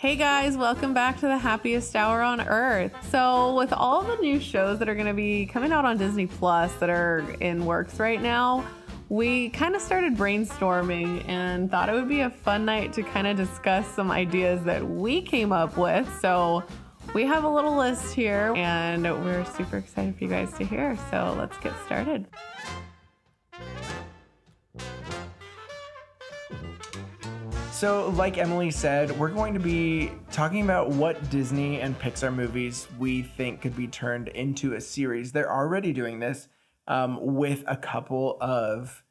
Hey guys, welcome back to the happiest hour on earth. So, with all the new shows that are going to be coming out on Disney Plus that are in works right now, we kind of started brainstorming and thought it would be a fun night to kind of discuss some ideas that we came up with. So, we have a little list here and we're super excited for you guys to hear. So, let's get started. So, like Emily said, we're going to be talking about what Disney and Pixar movies we think could be turned into a series. They're already doing this um, with a couple of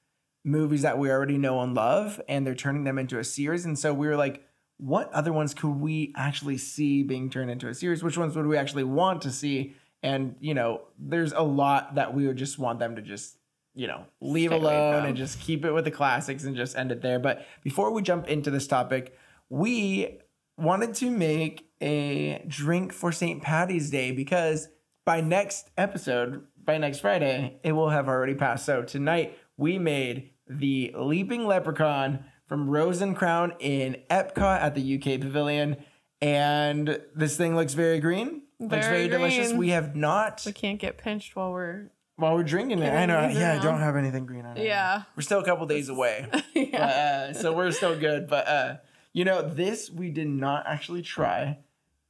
movies that we already know and love, and they're turning them into a series. And so we were like, what other ones could we actually see being turned into a series? Which ones would we actually want to see? And, you know, there's a lot that we would just want them to just you know, leave alone and just keep it with the classics and just end it there. But before we jump into this topic, we wanted to make a drink for St. Patty's Day because by next episode, by next Friday, it will have already passed. So tonight we made the Leaping Leprechaun from Rose and Crown in Epcot at the UK Pavilion. And this thing looks very green. looks Very very delicious. We have not We can't get pinched while we're. While we're drinking it. I know. Yeah, I don't have anything green on it. Yeah. We're still a couple days away. yeah. But, uh, so we're still good. But uh, you know, this we did not actually try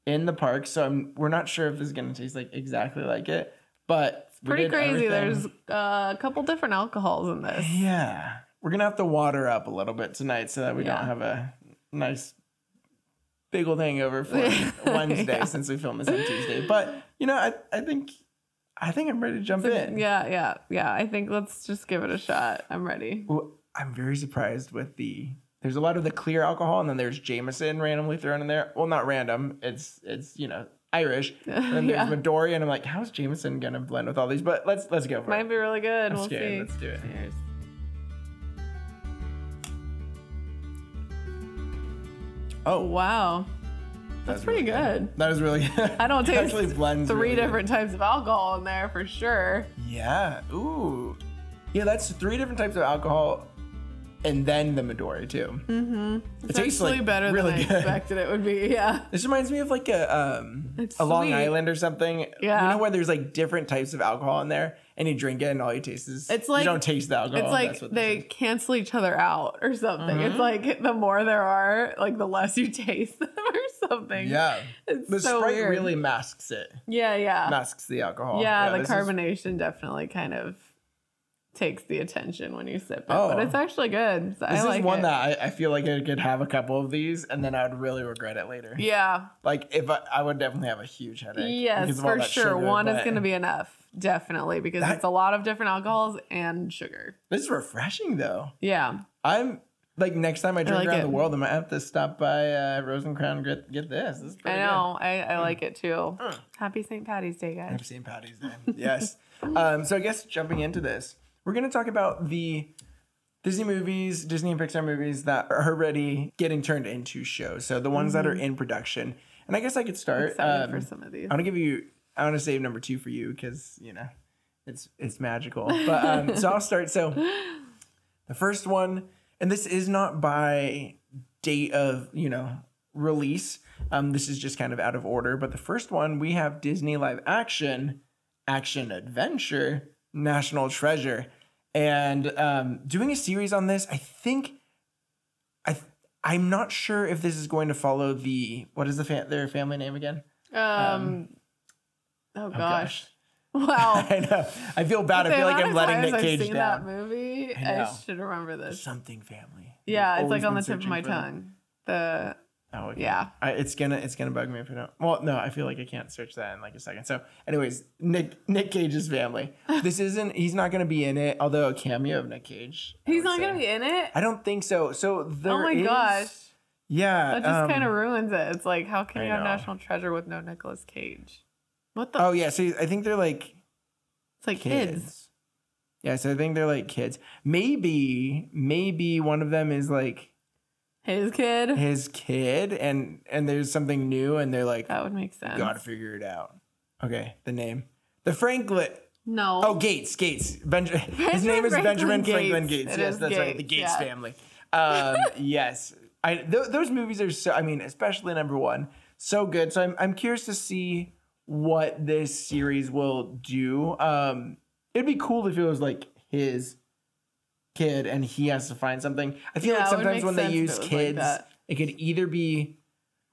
in the park. So I'm, we're not sure if this is gonna taste like exactly like it. But we Pretty crazy. everything- There's uh, a couple different alcohols in this. Yeah. We're gonna have to water up a little bit tonight so that we Yeah. don't have a nice big old hangover for Wednesday Yeah. since we filmed this on Tuesday. But you know, I, I think I think I'm ready to jump in. Yeah, yeah, yeah. I think let's just give it a shot. I'm ready. Well, I'm very surprised with the. There's a lot of the clear alcohol, and then there's Jameson randomly thrown in there. Well, not random. It's it's you know Irish. And then there's Yeah. Midori, and I'm like, how's Jameson gonna blend with all these? But let's let's go for Might it. Might be really good. I'm we'll see. Let's do it. Cheers. Oh, Wow, that's pretty good. That is really good. I don't It taste actually blends three really good. different types of alcohol in there for sure. Yeah. Ooh. Yeah, that's three different types of alcohol, and then the Midori too. Mm-hmm. It It's tastes, actually like, better really than I good. expected it would be. Yeah. This reminds me of like a um It's a Long. Island or something. Yeah. You know where there's like different types of alcohol in there, and you drink it, and all you taste is It's like- you don't taste the alcohol. It's like they cancel each other out or something. It's Mhm. like the more there are, like the less you taste them or something. yeah. It's The so Sprite weird. really masks it. Yeah, yeah. Masks the alcohol. Yeah, the this is- carbonation definitely kind of takes the attention when you sip it, Oh. but it's actually good. So This I like is one it. that I, I feel like I could have a couple of these, and then I would really regret it later. yeah, Like if I, I would definitely have a huge headache. yes, for sure. sugar, one is going to be enough, definitely, because That- it's a lot of different alcohols and sugar. This is refreshing though. Yeah, I'm like next time I drink like around it. the world, I might have to stop by uh, Rose and Crown. Get get this. This is I know. I, I like it too. Mm. Happy St. Patty's Day, Good. guys. Happy St. Patty's Day. yes. Um, so I guess jumping into this, we're gonna talk about the Disney movies, Disney and Pixar movies that are already getting turned into shows. So the ones that are in production. And I guess I could start. Mm-hmm. Um, for some of these. I want to give you. I want to save number two for you because you know, it's it's magical. But um, so I'll start. So the first one, and this is not by date of you know release. Um, this is just kind of out of order. But the first one we have Disney live action, action adventure, National Treasure, and um, doing a series on this. I think. I. th- I'm not sure if this is going to follow the what is the fa- their family name again? Um, oh gosh. gosh. Wow. I know. I feel bad. I feel like I'm letting Nick I've Cage seen down. that movie. I I, should remember this. Something family. Yeah, it's like on the tip of my tongue. The Oh, okay. Yeah. I, it's gonna it's gonna bug me if I don't. Well, no, I feel like I can't search that in like a second. So, anyways, Nick Nick Cage's family. This isn't. He's not gonna be in it. Although a cameo of Nick Cage. He's not say. gonna be in it. I don't think so. So there oh my is- gosh, Yeah. that just um, kind of ruins it. It's like how can I you have know. National Treasure with no Nicolas Cage? What the? Oh yeah. So I think they're like it's like kids. kids. Yeah. So I think they're like kids. Maybe maybe one of them is like His kid. his kid, and and there's something new, and they're like, That would make sense. gotta figure it out. Okay, the name. The Franklin. No. Oh, Gates. Gates. Benjamin. His name is Franklin Benjamin Franklin Gates. Gates. It yes, that's right. The Gates, Gates yeah. family. Um, yes. I th- those movies are so. I mean, especially number one, so good. So I'm I'm curious to see what this series will do. Um, it'd be cool if it was like his kid and he has to find something. I feel Yeah, like sometimes when they use it was like kids, it could either be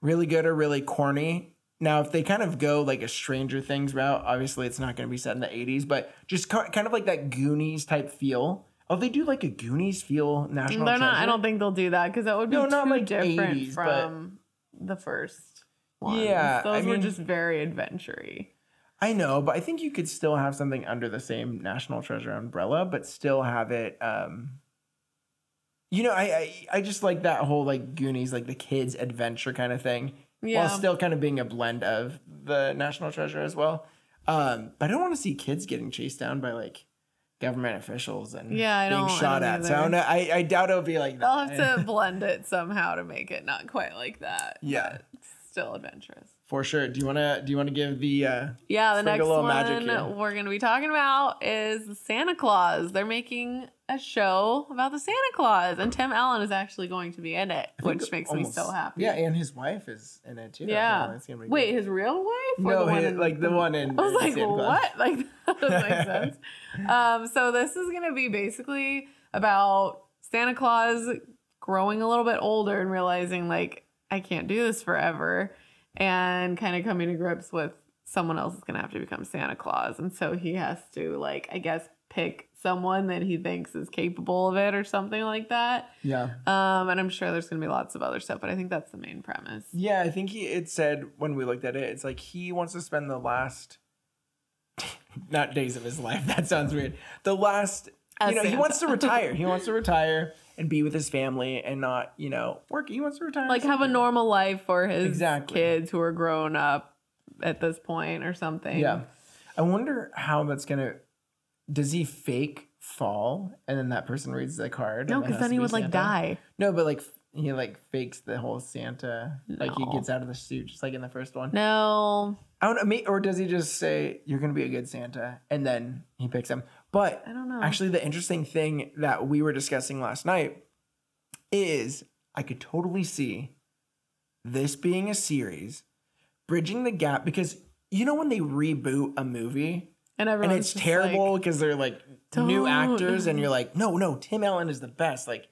really good or really corny. Now, if they kind of go like a Stranger Things route, obviously it's not going to be set in the 80s, but just ki- kind of like that Goonies type feel. Oh, they do like a Goonies feel national They're not. I don't think they'll do that because that would be No, too not like different 80s, but- from the first. Ones. Yeah, I those were mean- just very adventure-y. I know, but I think you could still have something under the same National Treasure umbrella, but still have it. Um, you know, I, I I just like that whole like Goonies, like the kids' adventure kind of thing, Yeah. while still kind of being a blend of the National Treasure as well. Um, but I don't want to see kids getting chased down by like government officials and Yeah, I being I shot don't at. So I, don't know, I I doubt it'll be like that. They'll have to blend it somehow to make it not quite like that. Yeah. but still adventurous. for sure. Do you want to do you want to give the uh, Yeah, the next one we're going to be talking about is Santa Claus. They're making a show about the Santa Claus, and Tim Allen is actually going to be in it, which makes almost- me so happy. Yeah, and his wife is in it too. Yeah. Wait, good. his real wife? No, the his- in- like the one in. I was like, Santa Claus. what? Like that doesn't make sense. Um, so this is gonna be basically about Santa Claus growing a little bit older and realizing like I can't do this forever, and kind of coming to grips with someone else is gonna have to become Santa Claus, and so he has to like I guess pick someone that he thinks is capable of it or something like that. Yeah. Um, and I'm sure there's gonna be lots of other stuff, but I think that's the main premise. Yeah, I think he it said when we looked at it, it's like he wants to spend the last not days of his life. That sounds weird. The last As you know, he wants to retire. he wants to retire and be with his family and not, you know, work. He wants to retire. like have a normal life for his Exactly. kids who are grown up at this point or something. Yeah. I wonder how that's gonna does he fake fall and then that person reads the card? No, because then he would like die. No, but like he like fakes the whole Santa. Like he gets out of the suit just like in the first one. No, I don't know, or does he just say you're gonna be a good Santa and then he picks him? But I don't know. actually, the interesting thing that we were discussing last night is I could totally see this being a series, bridging the gap because you know when they reboot a movie and and it's terrible like, because they're like new Don't. actors and you're like, no, no, Tim Allen is the best. Like,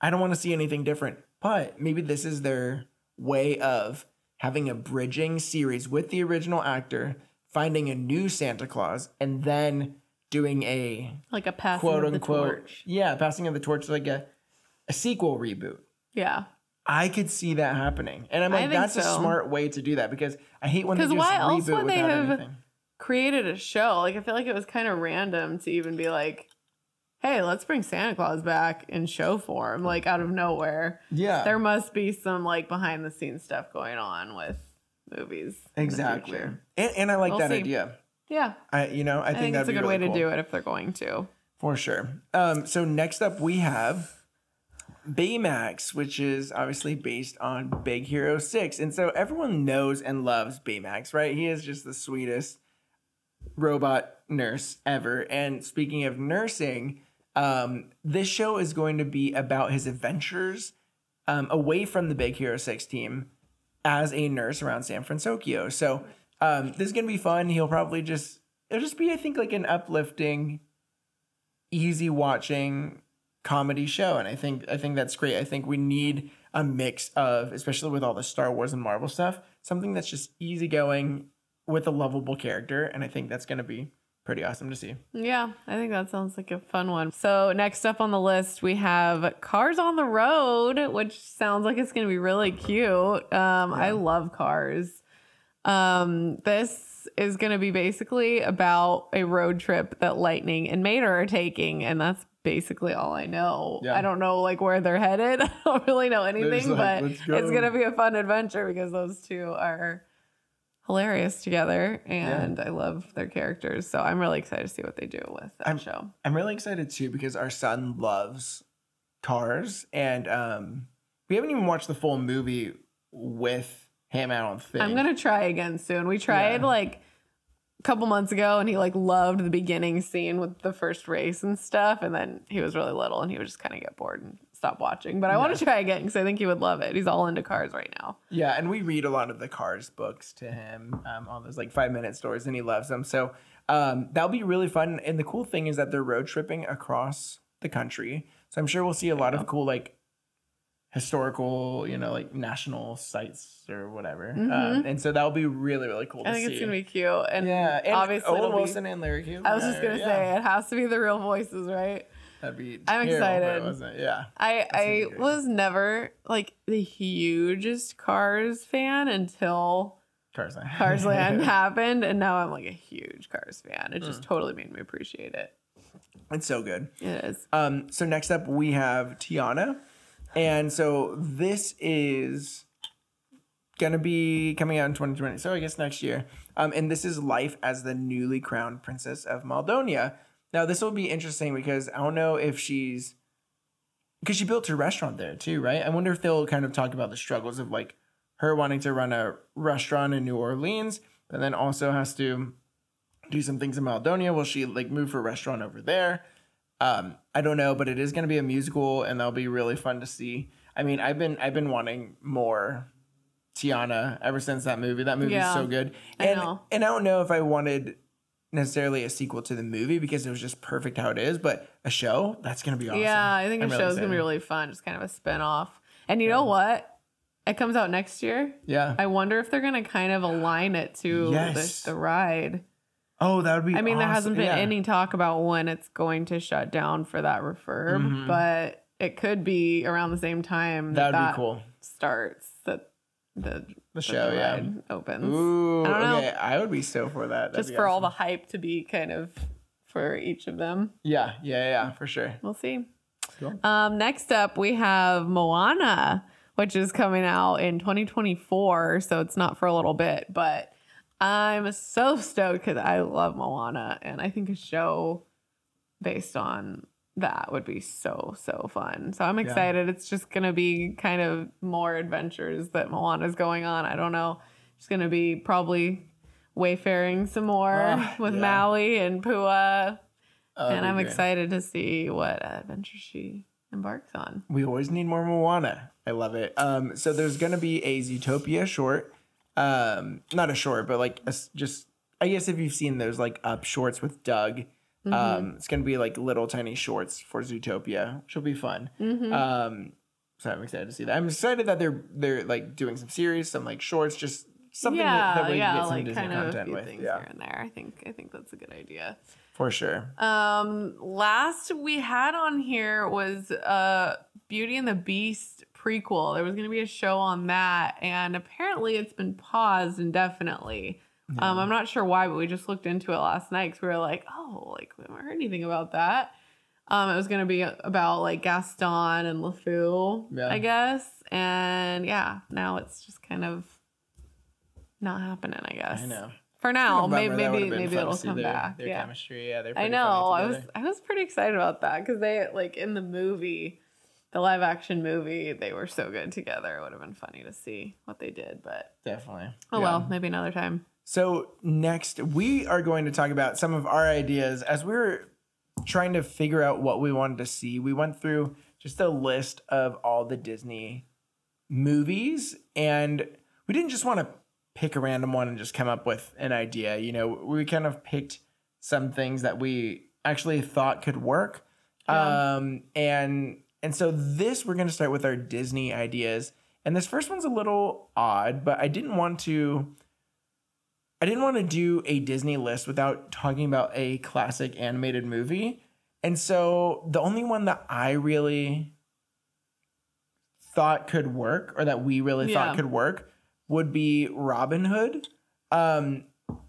I don't want to see anything different. But maybe this is their way of having a bridging series with the original actor, finding a new Santa Claus, and then doing a like a passing quote of the unquote, torch. yeah, passing of the torch, like a, a sequel reboot. Yeah, I could see that happening, and I'm like, that's a smart way to do that because I hate when they just why else would they have- anything. created a show. Like I feel like it was kind of random to even be like, "Hey, let's bring Santa Claus back in show form." Like out of nowhere, Yeah, there must be some like behind the scenes stuff going on with movies. exactly, and, and I like We'll that see. idea. Yeah, I you know I, I, think, think, that'd a good really way cool. to do it if they're going to. for sure. Um, so next up we have Baymax, which is obviously based on Big Hero Six, and so everyone knows and loves Baymax, right? He is just the sweetest robot nurse ever. And speaking of nursing, um, this show is going to be about his adventures um, away from the Big Hero Six team as a nurse around San Francisco. So um, this is gonna be fun. He'll probably just it'll just be I think like an uplifting, easy watching comedy show, and I think I think that's great. I think we need a mix of, especially with all the Star Wars and Marvel stuff, something that's just easygoing with a lovable character, and I think that's gonna be pretty awesome to see. Yeah, I think that sounds like a fun one. So, next up on the list, we have Cars on the Road, which sounds like it's going to be really cute. Um, I love cars. Um, this is going to be basically about a road trip that Lightning and Mater are taking, and that's basically all I know. Yeah. I don't know like where they're headed. I don't really know anything, like, but "Let's it's going to be a fun adventure because those two are hilarious together and I love their characters. So I'm really excited to see what they do with that I'm- show. I'm really excited too because our son loves cars, and um, we haven't even watched the full movie with don't think. I'm gonna try again soon. We tried Yeah. like a couple months ago and he like loved the beginning scene with the first race and stuff and then he was really little and he would just kind of get bored and stop watching. But I want to try again because I think he would love it. He's all into cars right now. Yeah, and we read a lot of the Cars books to him, um, all those like five minute stories, and he loves them. So um, that'll be really fun. And the cool thing is that they're road tripping across the country. So I'm sure we'll see a lot of cool like historical, you know, like national sites or whatever. Um, and so that'll be really really cool Mm-hmm. I think see. it's gonna be cute. And yeah, and obviously Owen it'll be- Wilson and Larry. I was just gonna yeah, say it has to be the real voices, right? that'd be. I'm terrible if it excited. wasn't. Yeah. I I was never like the hugest Cars fan until Cars. Land. Cars Land happened, and now I'm like a huge Cars fan. It Mm. just totally made me appreciate it. It's so good. It is. Um, so next up we have Tiana. And so this is gonna be coming out in 2020. So I guess next year. Um, and this is life as the newly crowned princess of Maldonia. Now this will be interesting because I don't know if she's because she built her restaurant there too, right? I wonder if they'll kind of talk about the struggles of like her wanting to run a restaurant in New Orleans, but then also has to do some things in Maldonia. Will she like move her restaurant over there? Um, I don't know, but it is going to be a musical, and that'll be really fun to see. I mean, I've been I've been wanting more Tiana ever since that movie. That movie's Yeah, so good, I and know. and I don't know if I wanted necessarily a sequel to the movie because it was just perfect how it is, but a show that's going to be awesome. Yeah, I think I'm a really show's gonna be really fun. Just kind of a spin off. And you know what? It comes out next year. yeah. I wonder if they're gonna kind of align it to Yes. the, the ride. Oh, that would be. I mean, there hasn't been Yeah. any talk about when it's going to shut down for that refurb, Mhm. but it could be around the same time That that would be cool. starts that the The that show, yeah. opens. Ooh, I don't know. okay. I would be so for that. That'd Just for all the hype to be kind of for each of them. Yeah, yeah, yeah, for sure. We'll see. Cool. Um, next up, we have Moana, which is coming out in 2024. So it's not for a little bit, but I'm so stoked because I love Moana. And I think a show based on that would be so, so fun. So I'm excited. It's just going to be kind of more adventures that Moana's going on. I don't know. It's going to be probably wayfaring some more Ah, with yeah. Maui and Pua Oh, and I'm great. excited to see what adventure she embarks on. We always need more Moana. I love it. Um, so there's gonna be a Zootopia short, um, not a short, but like a just I guess if you've seen those like up shorts with Doug, Mm-hmm. um, it's gonna be like little tiny shorts for Zootopia, which will be fun. Mm-hmm. Um, so I'm excited to see that. I'm excited that they're they're like doing some series, some like shorts, just something yeah, that, that we yeah, can get some like Disney kind of a content few with. things Yeah, here and there. I think I think that's a good idea. for sure. Um, last we had on here was uh Beauty and the Beast prequel. There was going to be a show on that, and apparently it's been paused indefinitely. Um, I'm not sure why, but we just looked into it last night because we were like, oh, like we haven't heard anything about that. Um, it was going to be about like Gaston and LeFou, Yeah. I guess, and yeah, now it's just kind of not happening. I guess I know. for now. Maybe maybe maybe it'll come their, back. Their yeah. chemistry, yeah, they're I know. I was. I was pretty excited about that because they like in the movie, the live action movie, they were so good together. It would have been funny to see what they did, but definitely. oh Yeah. well, maybe another time. So next, we are going to talk about some of our ideas as we were trying to figure out what we wanted to see. We went through just a list of all the Disney movies, and we didn't just want to pick a random one and just come up with an idea. You know, we kind of picked some things that we actually thought could work. Yeah. Um, and and so this we're going to start with our Disney ideas. And this first one's a little odd, but I didn't want to I didn't want to do a Disney list without talking about a classic animated movie. And so the only one that I really thought could work or that we really Yeah. thought could work would be Robin Hood. Um,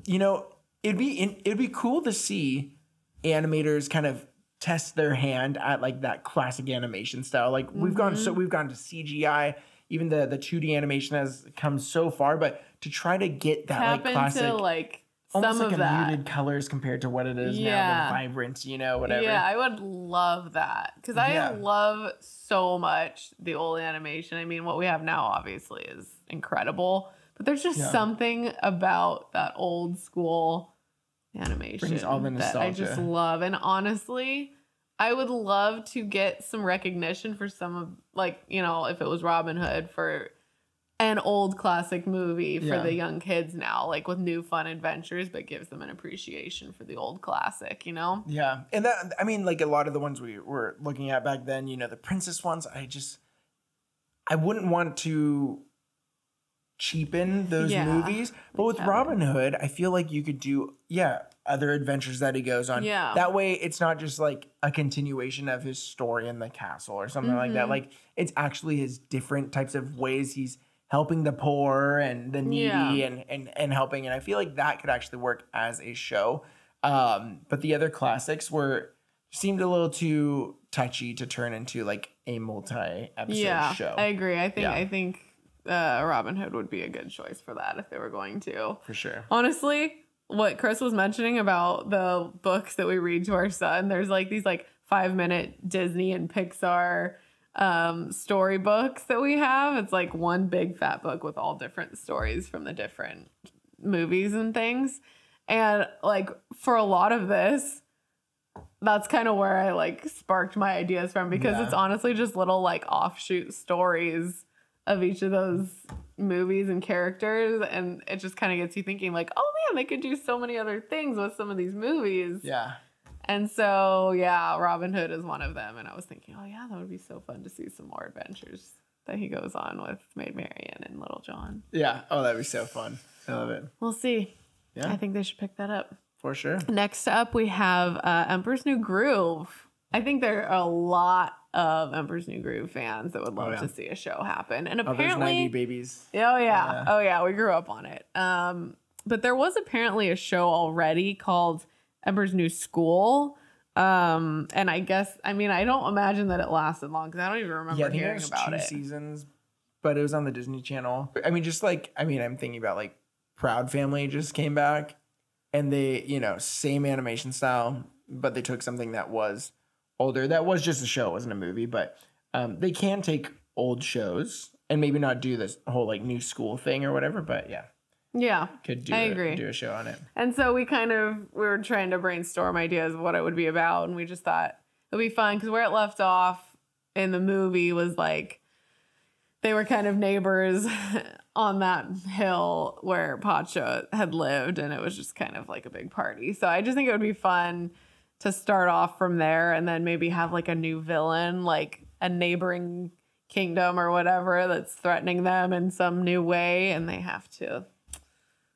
you know, it'd be in, it'd be cool to see animators kind of test their hand at like that classic animation style. Like we've gone Mm-hmm. so we've gone to CGI, even the the 2D animation has come so far, but to try to get that Tap like classic into like some almost like of a that. muted colors compared to what it is now, Yeah. the vibrant, you know, whatever. Yeah, I would love that because I Yeah. love so much the old animation. I mean, what we have now obviously is incredible, but there's just Yeah. something about that old school animation Brings all the that I just nostalgia. love. And honestly, I would love to get some recognition for some of like, you know, if it was Robin Hood for an old classic movie for Yeah. the young kids now, like with new fun adventures, but gives them an appreciation for the old classic, you know? Yeah, and that I mean, like a lot of the ones we were looking at back then, you know, the princess ones. I just, I wouldn't want to cheapen those Yeah, movies, but with haven't. Robin Hood, I feel like you could do yeah other adventures that he goes on. Yeah. that way it's not just like a continuation of his story in the castle or something like that. Mhm. Like it's actually his different types of ways he's helping the poor and the needy Yeah. and and and helping and I feel like that could actually work as a show. Um, but the other classics were seemed a little too touchy to turn into like a multi-episode yeah, show I agree. I think Yeah. I think uh, Robin Hood would be a good choice for that if they were going to. for sure. Honestly, what Chris was mentioning about the books that we read to our son, there's like these like five minute Disney and Pixar um storybooks that we have. It's like one big fat book with all different stories from the different movies and things. And like for a lot of this, that's kind of where I like sparked my ideas from because Yeah. it's honestly just little like offshoot stories of each of those movies and characters and it just kind of gets you thinking like oh man they could do so many other things with some of these movies Yeah. and so yeah robin hood is one of them and i was thinking oh yeah that would be so fun to see some more adventures that he goes on with maid marian and little john Yeah. Oh, that'd be so fun. I love it. we'll see Yeah. i think they should pick that up For sure. Next up, we have uh, Emperor's New Groove. I think there are a lot of Emperor's New Groove fans that would love Oh, yeah. to see a show happen. And Oh, apparently, 90 babies. oh yeah, Yeah. oh yeah, we grew up on it. Um, but there was apparently a show already called Emperor's New School. Um, and I guess I mean I don't imagine that it lasted long because I don't even remember Yeah, I think hearing about two it. seasons, but it was on the Disney Channel. I mean, just like I mean, I'm thinking about like Proud Family just came back, and they, you know, same animation style, but they took something that was older. That was just a show, it wasn't a movie, but um, they can take old shows and maybe not do this whole like new school thing or whatever. But yeah, Yeah, could do I a, agree. do a show on it. And so we kind of we were trying to brainstorm ideas of what it would be about, and we just thought it'd be fun because where it left off in the movie was like they were kind of neighbors on that hill where Pacha had lived, and it was just kind of like a big party. So I just think it would be fun to start off from there, and then maybe have like a new villain, like a neighboring kingdom or whatever that's threatening them in some new way, and they have to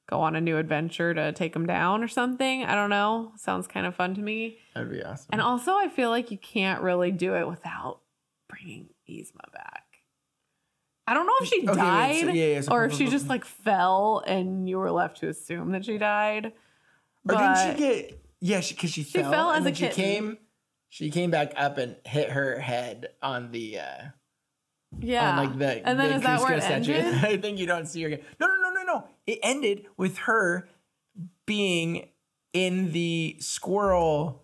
go on a new adventure to take them down or something. I don't know. Sounds kind of fun to me. That'd be awesome. And also, I feel like you can't really do it without bringing Yzma back. I don't know if she Okay, died so- yeah, yeah, so- or if she just like fell and you were left to assume that she died. Or But didn't she get? Yeah, because she, fell. fell as and a then she came. She came back up and hit her head on the uh yeah, on like the and then the is that where it statue. ended? I think you don't see her again. No, no, no, no, no. It ended with her being in the squirrel,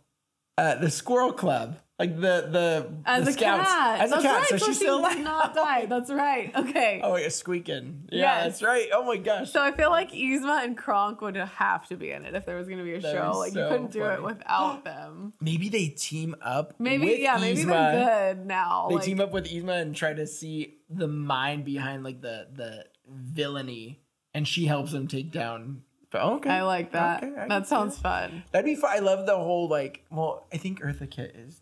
uh, the squirrel club, like the the As the a scouts. cat. As a cat, right. so, So, she's she still alive. not die. That's right. Okay. Oh, yeah, squeaking. Yeah, Yes. that's right. Oh my gosh. So I feel like Yzma and Kronk would have to be in it if there was going to be a That'd show. Like so you couldn't do it without them. maybe they team up. Maybe with yeah, maybe Yzma. they're good now. They like, team up with Yzma and try to see the mind behind like the the villainy, and she helps them take down. But oh, okay, I like that. Okay, I that sounds it. fun. That'd be fun. I love the whole like. Well, I think Eartha Kitt is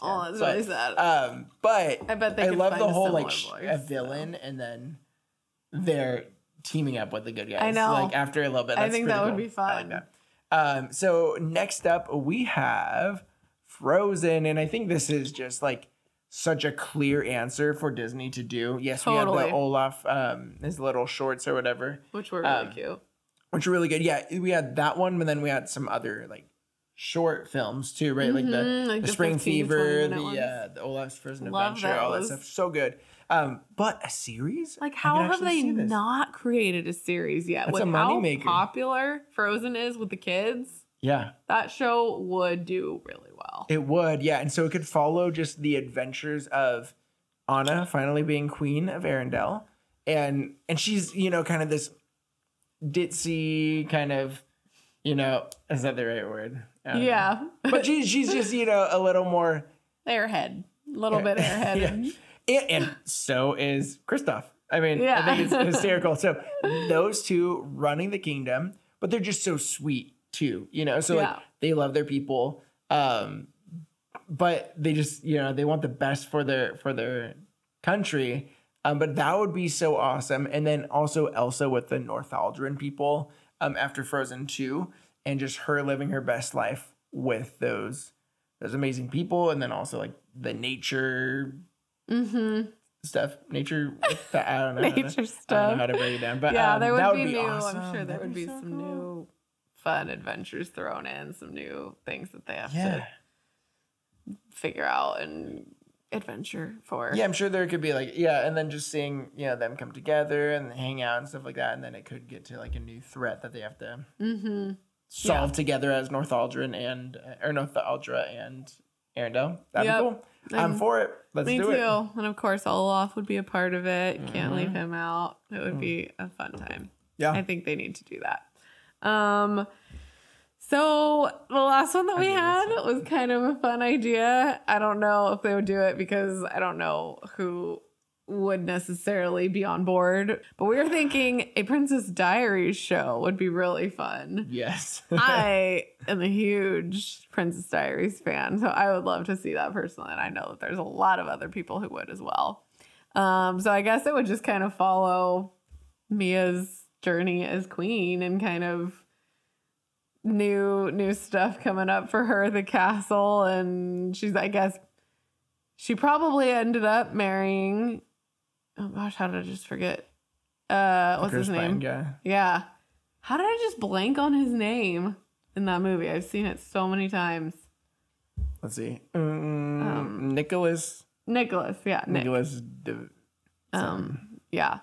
Oh, that's But, really sad. Um, but I bet they I love the whole like sh- a voice, villain, and then they're teaming up with the good guys. I know. Like after a little bit, I think that would cool. be I like fun. Um, so next up we have Frozen, and I think this is just like such a clear answer for Disney to do. Yes, we have the Olaf, um, his little shorts or whatever, Which were really Um, cute. which are really good. Yeah, we had that one, but then we had some other like short films too, right? Like the, Mhm, like the the Spring 15, Fever, 20 the uh, the Olaf's Frozen Love Adventure, all that stuff. So good. Um, but a series? Like, how have they not created a series yet? That's a With how moneymaker. popular Frozen is with the kids, Yeah. that show would do really well. It would, yeah. And so it could follow just the adventures of Anna finally being queen of Arendelle. And and she's, you know, kind of this ditzy kind of you know, is that the right word? I. Yeah. But she's she's just, you know, a little more airhead. A little bit airheaded. Yeah. And, and so is Kristoff. I mean, I Yeah. think it's hysterical. So those two running the kingdom, but they're just so sweet too, you know. So like they love their people, um, but they just you know they want the best for their for their country. Um, but that would be so awesome. And then also Elsa with the Northaldrin people um, after Frozen two, and just her living her best life with those those amazing people, and then also like the nature Mm-hmm. stuff, nature. I don't know. Nature I don't know stuff. how to break it down, but yeah, um, there would that be, new. awesome. I'm sure there would be so some cool. new fun adventures thrown in, some new things that they have Yeah, to figure out and adventure for. yeah. I'm sure there could be like yeah, and then just seeing you know them come together and hang out and stuff like that, and then it could get to like a new threat that they have to Mm-hmm. Solve together as Northaldrin and uh, or Northuldra and Arendelle. That'd Yep. be cool. I'm Um, for it. Let's Me do too. it. And of course, Olaf would be a part of it. Can't leave Mhm. him out. It would be a fun time. Yeah. I think they need to do that. Um, so the last one that we had was kind of a fun idea. I don't know if they would do it because I don't know who would necessarily be on board. But we were thinking a Princess Diaries show would be really fun. Yes. I am a huge Princess Diaries fan, so I would love to see that personally. And I know that there's a lot of other people who would as well. Um, so I guess it would just kind of follow Mia's journey as queen and kind of new new stuff coming up for her at the castle. And she's, I guess, she probably ended up marrying. Oh gosh, how did I just forget? Uh, what's Chris his Pine name? guy. Yeah. How did I just blank on his name in that movie? I've seen it so many times. Let's see. Um, Um, Nicholas. Nicholas, yeah, Nick. Nicholas. Um, yeah.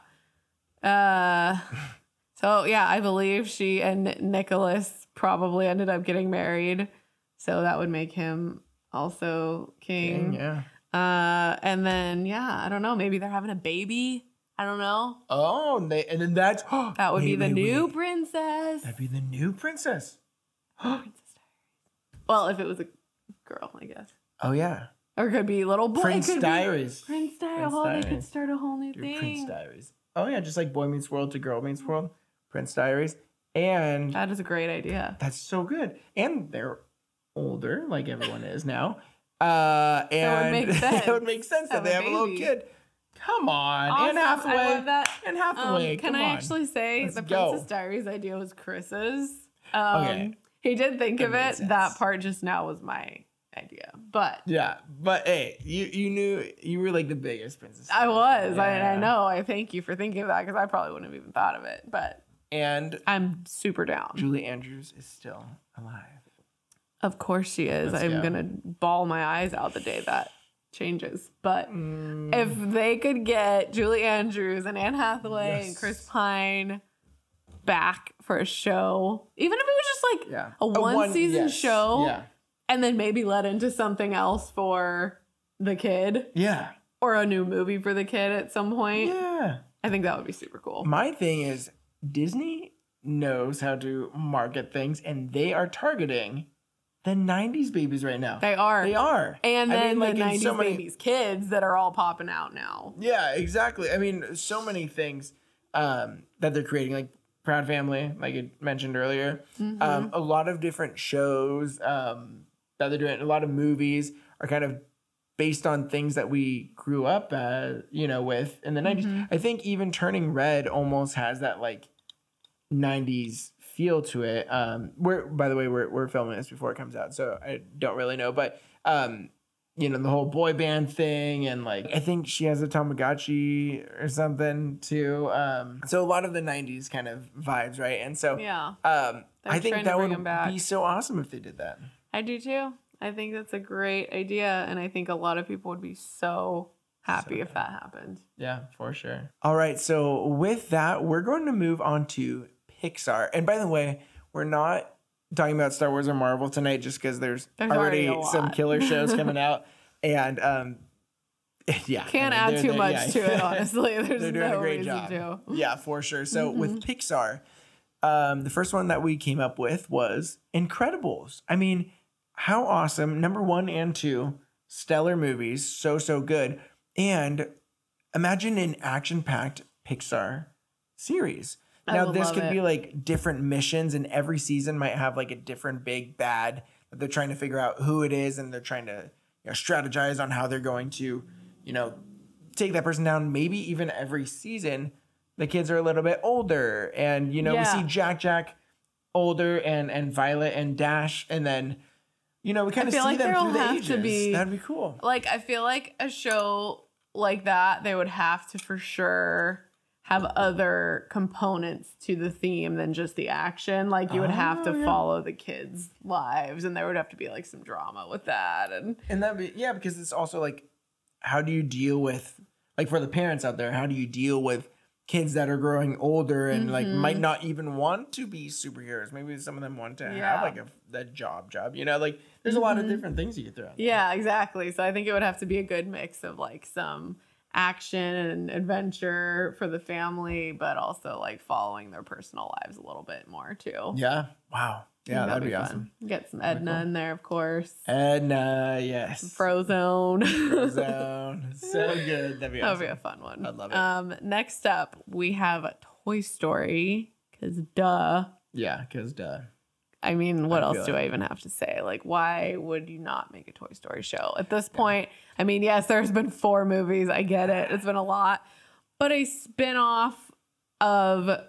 Uh, so yeah, I believe she and Nicholas probably ended up getting married, so that would make him also king. yeah. Uh, and then yeah, I don't know, maybe they're having a baby. I don't know. Oh, and, they, and then that's That would be the wait, new wait. princess. That'd be the new princess. Princess Diaries. Well, if it was a girl, I guess. Oh yeah, Or it could be little boy. Prince could be Diaries. Prince Diaries. Oh, they could start a whole new Do thing. Prince Diaries. Oh yeah, just like Boy Meets World to Girl Meets World. Prince Diaries, and That is a great idea. that's so good. And they're older, like everyone is now. Uh, would and make that would make sense that they a have a little baby. kid. Come on, Awesome. Anne I love that. Anne Um, can I on. actually say Let's the go. Princess Diaries idea was Chris's? Um, Okay. He did think That of it. sense. That part just now was my idea, but Yeah, but hey, you you knew you were like the biggest princess. I was. I, I know. I thank you for thinking of that because I probably wouldn't have even thought of it. But And I'm super down. Julie Andrews is still alive. Of course she is. Let's I'm go. gonna bawl my eyes out the day that changes. But Mm, if they could get Julie Andrews and Anne Hathaway and Chris Pine back for a show, even if it was just like yeah, a one season yes, show, Yeah, and then maybe led into something else for the kid yeah, or a new movie for the kid at some point, yeah. I think that would be super cool. My thing is Disney knows how to market things, and they are targeting the '90s babies right now. They are. They are, And I then mean, like, in 90s so many- babies kids that are all popping out now. Yeah, exactly. I mean, so many things um, that they're creating, like Proud Family, like you mentioned earlier. Mm-hmm. Um, a lot of different shows um, that they're doing. A lot of movies are kind of based on things that we grew up, uh, you know, with in the 90s. Mm-hmm. I think even Turning Red almost has that like 90s feel to it. Um, we're by the way, we're we're filming this before it comes out, so I don't really know, but um, you know, the whole boy band thing and like I think she has a Tamagotchi or something too. Um, so a lot of the 90s kind of vibes, right? And so Yeah, um, I think that would be so awesome if they did that. I do too. I think that's a great idea. And I think a lot of people would be so happy So if that happened. Yeah, for sure. All right, so with that, we're going to move on to Pixar. And by the way, we're not talking about Star Wars or Marvel tonight just because there's, There's already, already some killer shows coming out. And um, yeah, Can't I mean, add too much yeah. to it, honestly. There's they're doing no a great job. to. Yeah, for sure. So with Mm-hmm. Pixar, um, the first one that we came up with was Incredibles. I mean, how awesome! Number one and two, stellar movies, so so good. And imagine an action-packed Pixar series. Now this could it. be like different missions, and every season might have like a different big bad that they're trying to figure out who it is, and they're trying to you know, strategize on how they're going to, you know, take that person down. Maybe even every season, the kids are a little bit older, and you know we see Jack Jack older, and and Violet and Dash, and then you know we kind of see feel like them through the have ages. to be- That'd be cool. Like I feel like a show like that, they would have to for sure have other components to the theme than just the action. Like you would have to Oh, yeah. follow the kids' lives, and there would have to be like some drama with that. And And that be yeah, because it's also like, how do you deal with like for the parents out there? How do you deal with kids that are growing older and like might Mhm. not even want to be superheroes? Maybe some of them want to Yeah. have like a that job job. You know, like there's a lot of Mhm. different things you could throw. out there. yeah, exactly. So I think it would have to be a good mix of like some action and adventure for the family, but also like following their personal lives a little bit more too. Yeah. Wow. Yeah, that'd, be, fun. awesome. Get some Edna cool. in there, of course. Edna, yes. Frozone. Frozone. so good. That'd be awesome. That would be a fun one. I'd love it. Um, next up, we have Toy Story. Because, duh. yeah, because duh. I mean, what I else do it. I even have to say? Like, why would you not make a Toy Story show? At this point, I mean, yes, there's been four movies. I get it. It's been a lot. But a spin off of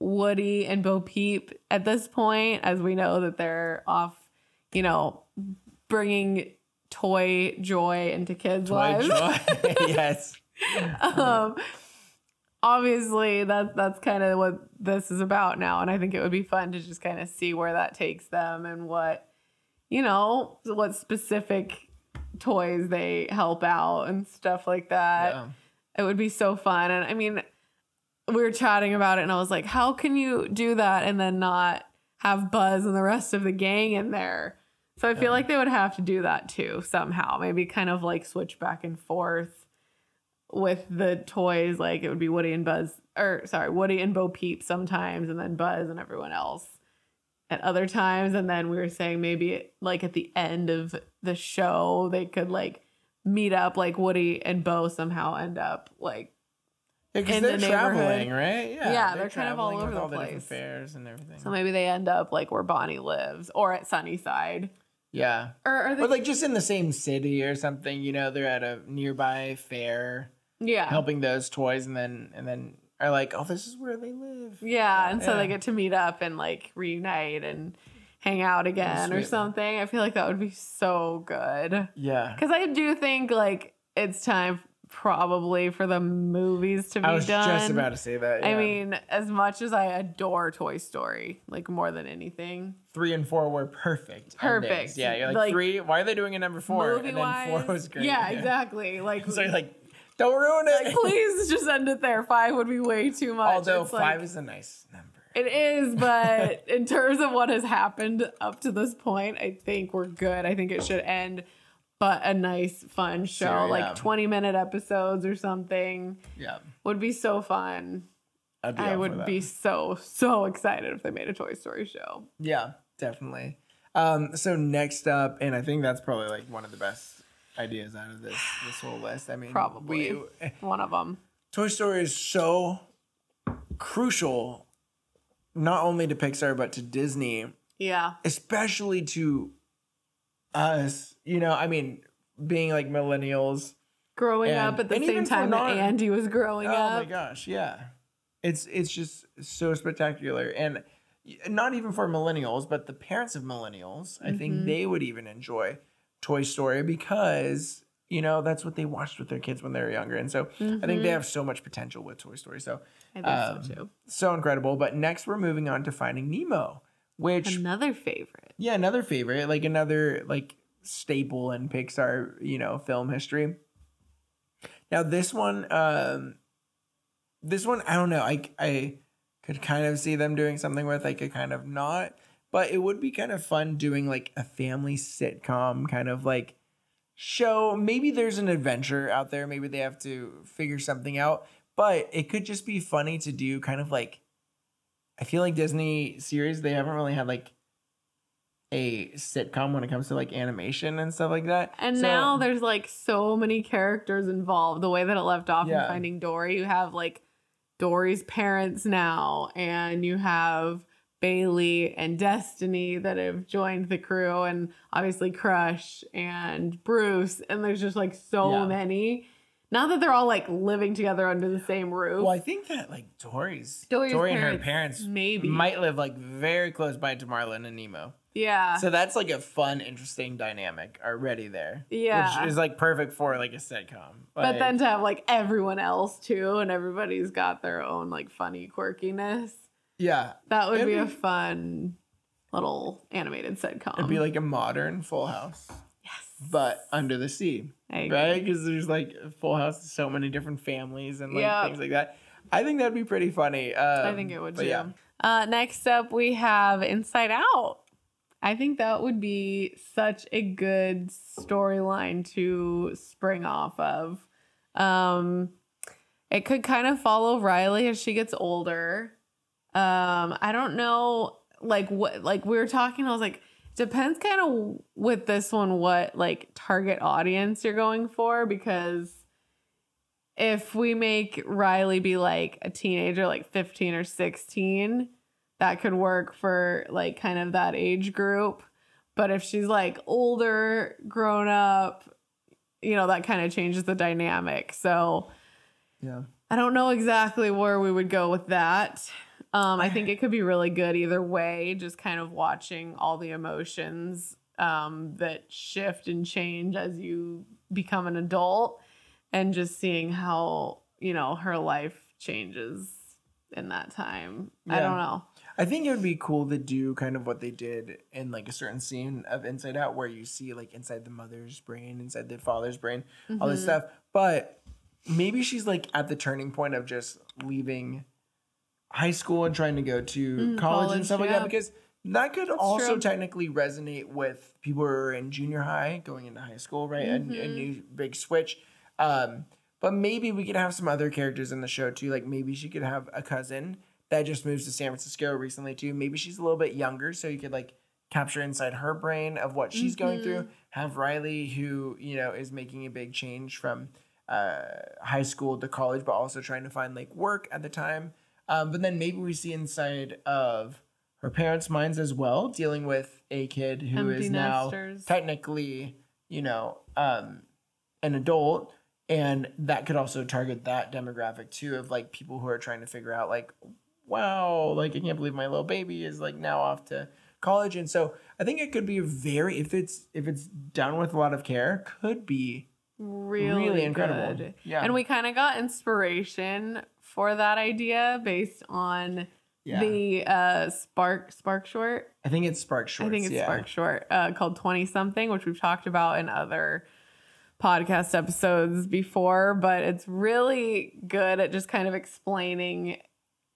Woody and Bo Peep at this point, as we know that they're off, you know, bringing toy joy into kids' Toy lives. joy. yes. um obviously that that's kind of what this is about now and i think it would be fun to just kind of see where that takes them and what you know what specific toys they help out and stuff like that Yeah. it would be so fun and i mean we were chatting about it and i was like how can you do that and then not have buzz and the rest of the gang in there so i feel Yeah. like they would have to do that too somehow maybe kind of like switch back and forth with the toys like it would be woody and buzz or sorry woody and bo peep sometimes and then buzz and everyone else at other times and then we were saying maybe like at the end of the show they could like meet up like woody and bo somehow end up like Because in they're the traveling, right? Yeah, yeah, they're kind of all over the different place. fairs and everything. so maybe they end up like where bonnie lives or at sunnyside yeah. or are they Or like just in the same city or something, you know, they're at a nearby fair yeah helping those toys and then and then are like, Oh, this is where they live. Yeah, and so Yeah. they get to meet up and like reunite and hang out again or something. I feel like that would be so good. Yeah. Because I do think like it's time probably for the movies to be done. I was done. just about to say that. I mean, as much as I adore Toy Story, like more than anything, three and four were perfect. Perfect. endings. Yeah, you're like, Like, three. Why are they doing a number four? movie and then wise, four was great. Yeah, exactly. Like, so you're like, don't ruin it. like, please just end it there. Five would be way too much. Although It's like- five is a nice number. It is, but in terms of what has happened up to this point, I think we're good. I think it should end, but a nice, fun show, Sure, yeah. like 20 minute episodes or something, Yeah. would be so fun. I'd be I would be so, so excited if they made a Toy Story show. Yeah, definitely. Um, so next up, and I think that's probably like one of the best ideas out of this this whole list. I mean, Probably. we, One of them. Toy Story is so crucial, not only to Pixar but to Disney, Yeah. especially to us. You know, I mean, being like millennials. Growing And- up at the same time that Andy was growing oh up. Oh my gosh, yeah, it's it's just so spectacular, and not even for millennials, but the parents of millennials. I think Mhm. they would even enjoy Toy Story because you know that's what they watched with their kids when they were younger, and so I think they Mhm. have so much potential with Toy Story. So I think um, so too. so incredible. But next, we're moving on to Finding Nemo, which Another favorite. yeah, another favorite, like another like staple in Pixar, you know, film history. Now this one, um, this one, I don't know. I I could kind of see them doing something with. I could kind of not, but it would be kind of fun doing like a family sitcom kind of like show. Maybe there's an adventure out there. Maybe they have to figure something out. But it could just be funny to do kind of like I feel like Disney series they haven't really had like a sitcom when it comes to like animation and stuff like that. And So- now there's like so many characters involved. The way that it left off Yeah. in Finding Dory, you have like Dory's parents now, and you have Bailey and Destiny that have joined the crew, and obviously Crush and Bruce. And there's just like so Yeah. many. Now that they're all like living together under the same roof. Well, I think that like Dory's, Dory's Dory and her parents, maybe. might live like very close by to Marlin and Nemo. yeah. So that's like a fun, interesting dynamic already there. Yeah. Which is like perfect for like a sitcom. but then to have like everyone else too, and everybody's got their own like funny quirkiness. Yeah, That would It'd be, a fun little animated sitcom. it'd be like a modern Full House, yes, but under the sea, right? Because there's like Full House, so many different families and like Yep. things like that. I think that'd be pretty funny. Um, I think it would too. Yeah. Uh, next up, we have Inside Out. I think that would be such a good storyline to spring off of. Um, it could kind of follow Riley as she gets older. Um, I don't know, like what, like we were talking. I was like, depends kind of with this one what like target audience you're going for because if we make Riley be like a teenager, like 15 or 16, that could work for like kind of that age group. But if she's like older, grown up, you know, that kind of changes the dynamic. So Yeah. I don't know exactly where we would go with that. Um, I think it could be really good either way, just kind of watching all the emotions um, that shift and change as you become an adult and just seeing how, you know, her life changes in that time. I don't know. I think it would be cool to do kind of what they did in like a certain scene of Inside Out where you see like inside the mother's brain, inside the father's brain, all this Mhm. stuff. But maybe she's like at the turning point of just leaving high school and trying to go to Mm, college, college, and stuff like yeah. that because that could That's also true. technically resonate with people who are in junior high going into high school, right? A- A, Mhm. new big switch. Um, but maybe we could have some other characters in the show too. Like maybe she could have a cousin that just moves to San Francisco recently too. Maybe she's a little bit younger, so you could like capture inside her brain of what she's going Mhm. through. Have Riley, who you know is making a big change from uh, high school to college, but also trying to find like work at the time. Um, but then maybe we see inside of her parents' minds as well, dealing with a kid who is Empty now nesters. technically, you know, um, an adult. And that could also target that demographic too of like people who are trying to figure out like, wow, like I can't believe my little baby is like now off to college. And so I think it could be a very if it's if it's done with a lot of care, could be Really, really incredible. good. Yeah. And we kind of got inspiration for that idea based on yeah. the uh, Spark Spark short. I think it's Spark short. I think it's yeah. Spark Short uh, called 20 something, which we've talked about in other podcast episodes before, but it's really good at just kind of explaining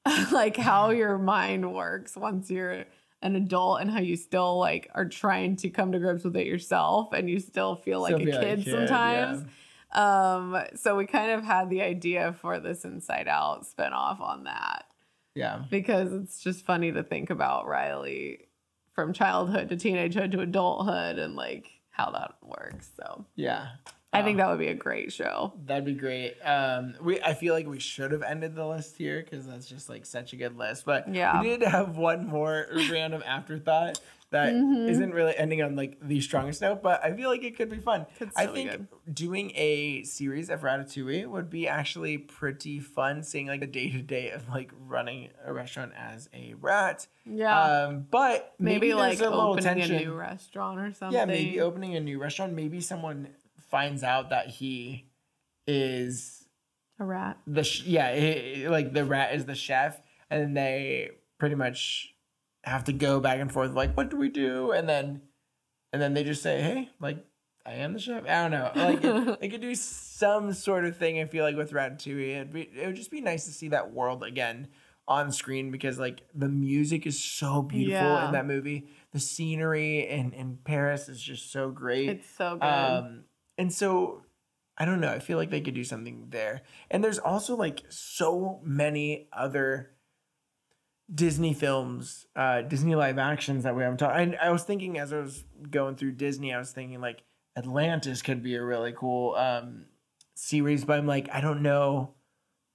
like how your mind works once you're an adult and how you still like are trying to come to grips with it yourself and you still feel like, Still a, feel kid sometimes. Um, so we kind of had the idea for this Inside Out spinoff on that Yeah. because it's just funny to think about Riley from childhood to teenagehood to adulthood and like how that works. So Yeah. I think Uh, that would be a great show. That'd be great. Um, we I feel like we should have ended the list here because that's just like such a good list. But Yeah. we did have one more random afterthought that Mhm. not really ending on like the strongest note, but I feel like it could be fun. Could I think doing a series of Ratatouille would be actually pretty fun. Seeing like the day to day of like running a restaurant as a rat. Yeah. Um, but maybe, maybe, like a opening a new restaurant or something. Yeah, maybe opening a new restaurant. Maybe someone finds out that he is a rat. the sh- yeah, he- like the rat is the chef, and they pretty much have to go back and forth like, what do we do? And then, and then they just say, hey, like I am the chef. I don't know. Like it, they could do some sort of thing. I feel like with Ratatouille, it'd be, it would just be nice to see that world again on screen because like the music is so beautiful Yeah. in that movie. The scenery in in Paris is just so great. It's so good. Um, and so I don't know. I feel like they could do something there. And there's also like so many other Disney films, uh, Disney live actions that we haven't talked. I, I was thinking as I was going through Disney, I was thinking like Atlantis could be a really cool um, series, but I'm like, I don't know.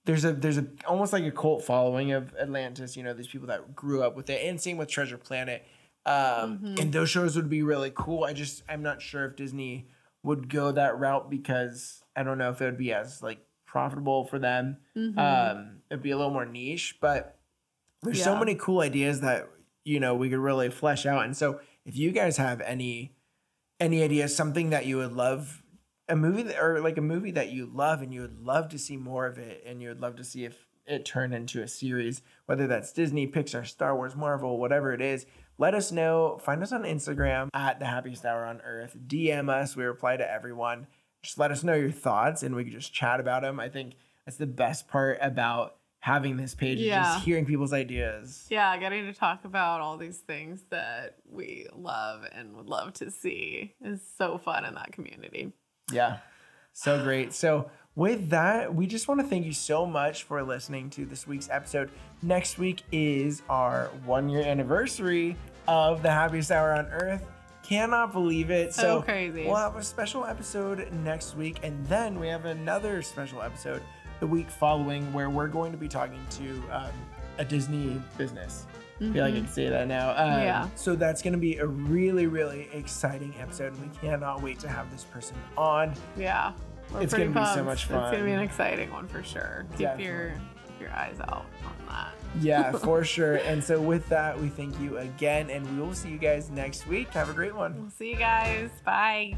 There's a there's a almost like a cult following of Atlantis. You know, these people that grew up with it, and same with Treasure Planet. Um, And those shows would be really cool. I just I'm not sure if Disney would go that route because I don't know if it would be as like profitable for them. Um, it'd be a little more niche, but there's so many cool ideas that you know we could really flesh out. And so if you guys have any any ideas, something that you would love a movie that, or like a movie that you love and you would love to see more of it and you would love to see if it turned into a series, whether that's Disney, Pixar, Star Wars, Marvel, whatever it is, let us know. Find us on Instagram at the happiest hour on earth. DM us. We reply to everyone. Just let us know your thoughts and we can just chat about them. I think that's the best part about having this page Yeah. just hearing people's ideas. Yeah, getting to talk about all these things that we love and would love to see is so fun in that community. Yeah. So great. So, with that, we just want to thank you so much for listening to this week's episode. Next week is our one year anniversary of the happiest hour on earth. Cannot believe it. So crazy. We'll have a special episode next week, and then we have another special episode the week following where we're going to be talking to um, a Disney business. I feel like I can say that now. Um, Mm-hmm. Yeah. So that's going to be a really, really exciting episode, and we cannot wait to have this person on. Yeah. We're It's pretty gonna be so much It's gonna be an exciting one for sure. Keep your your eyes out on that. Yeah, for sure. And so with that, we thank you again, and we will see you guys next week. Have a great one. We'll see you guys. Bye.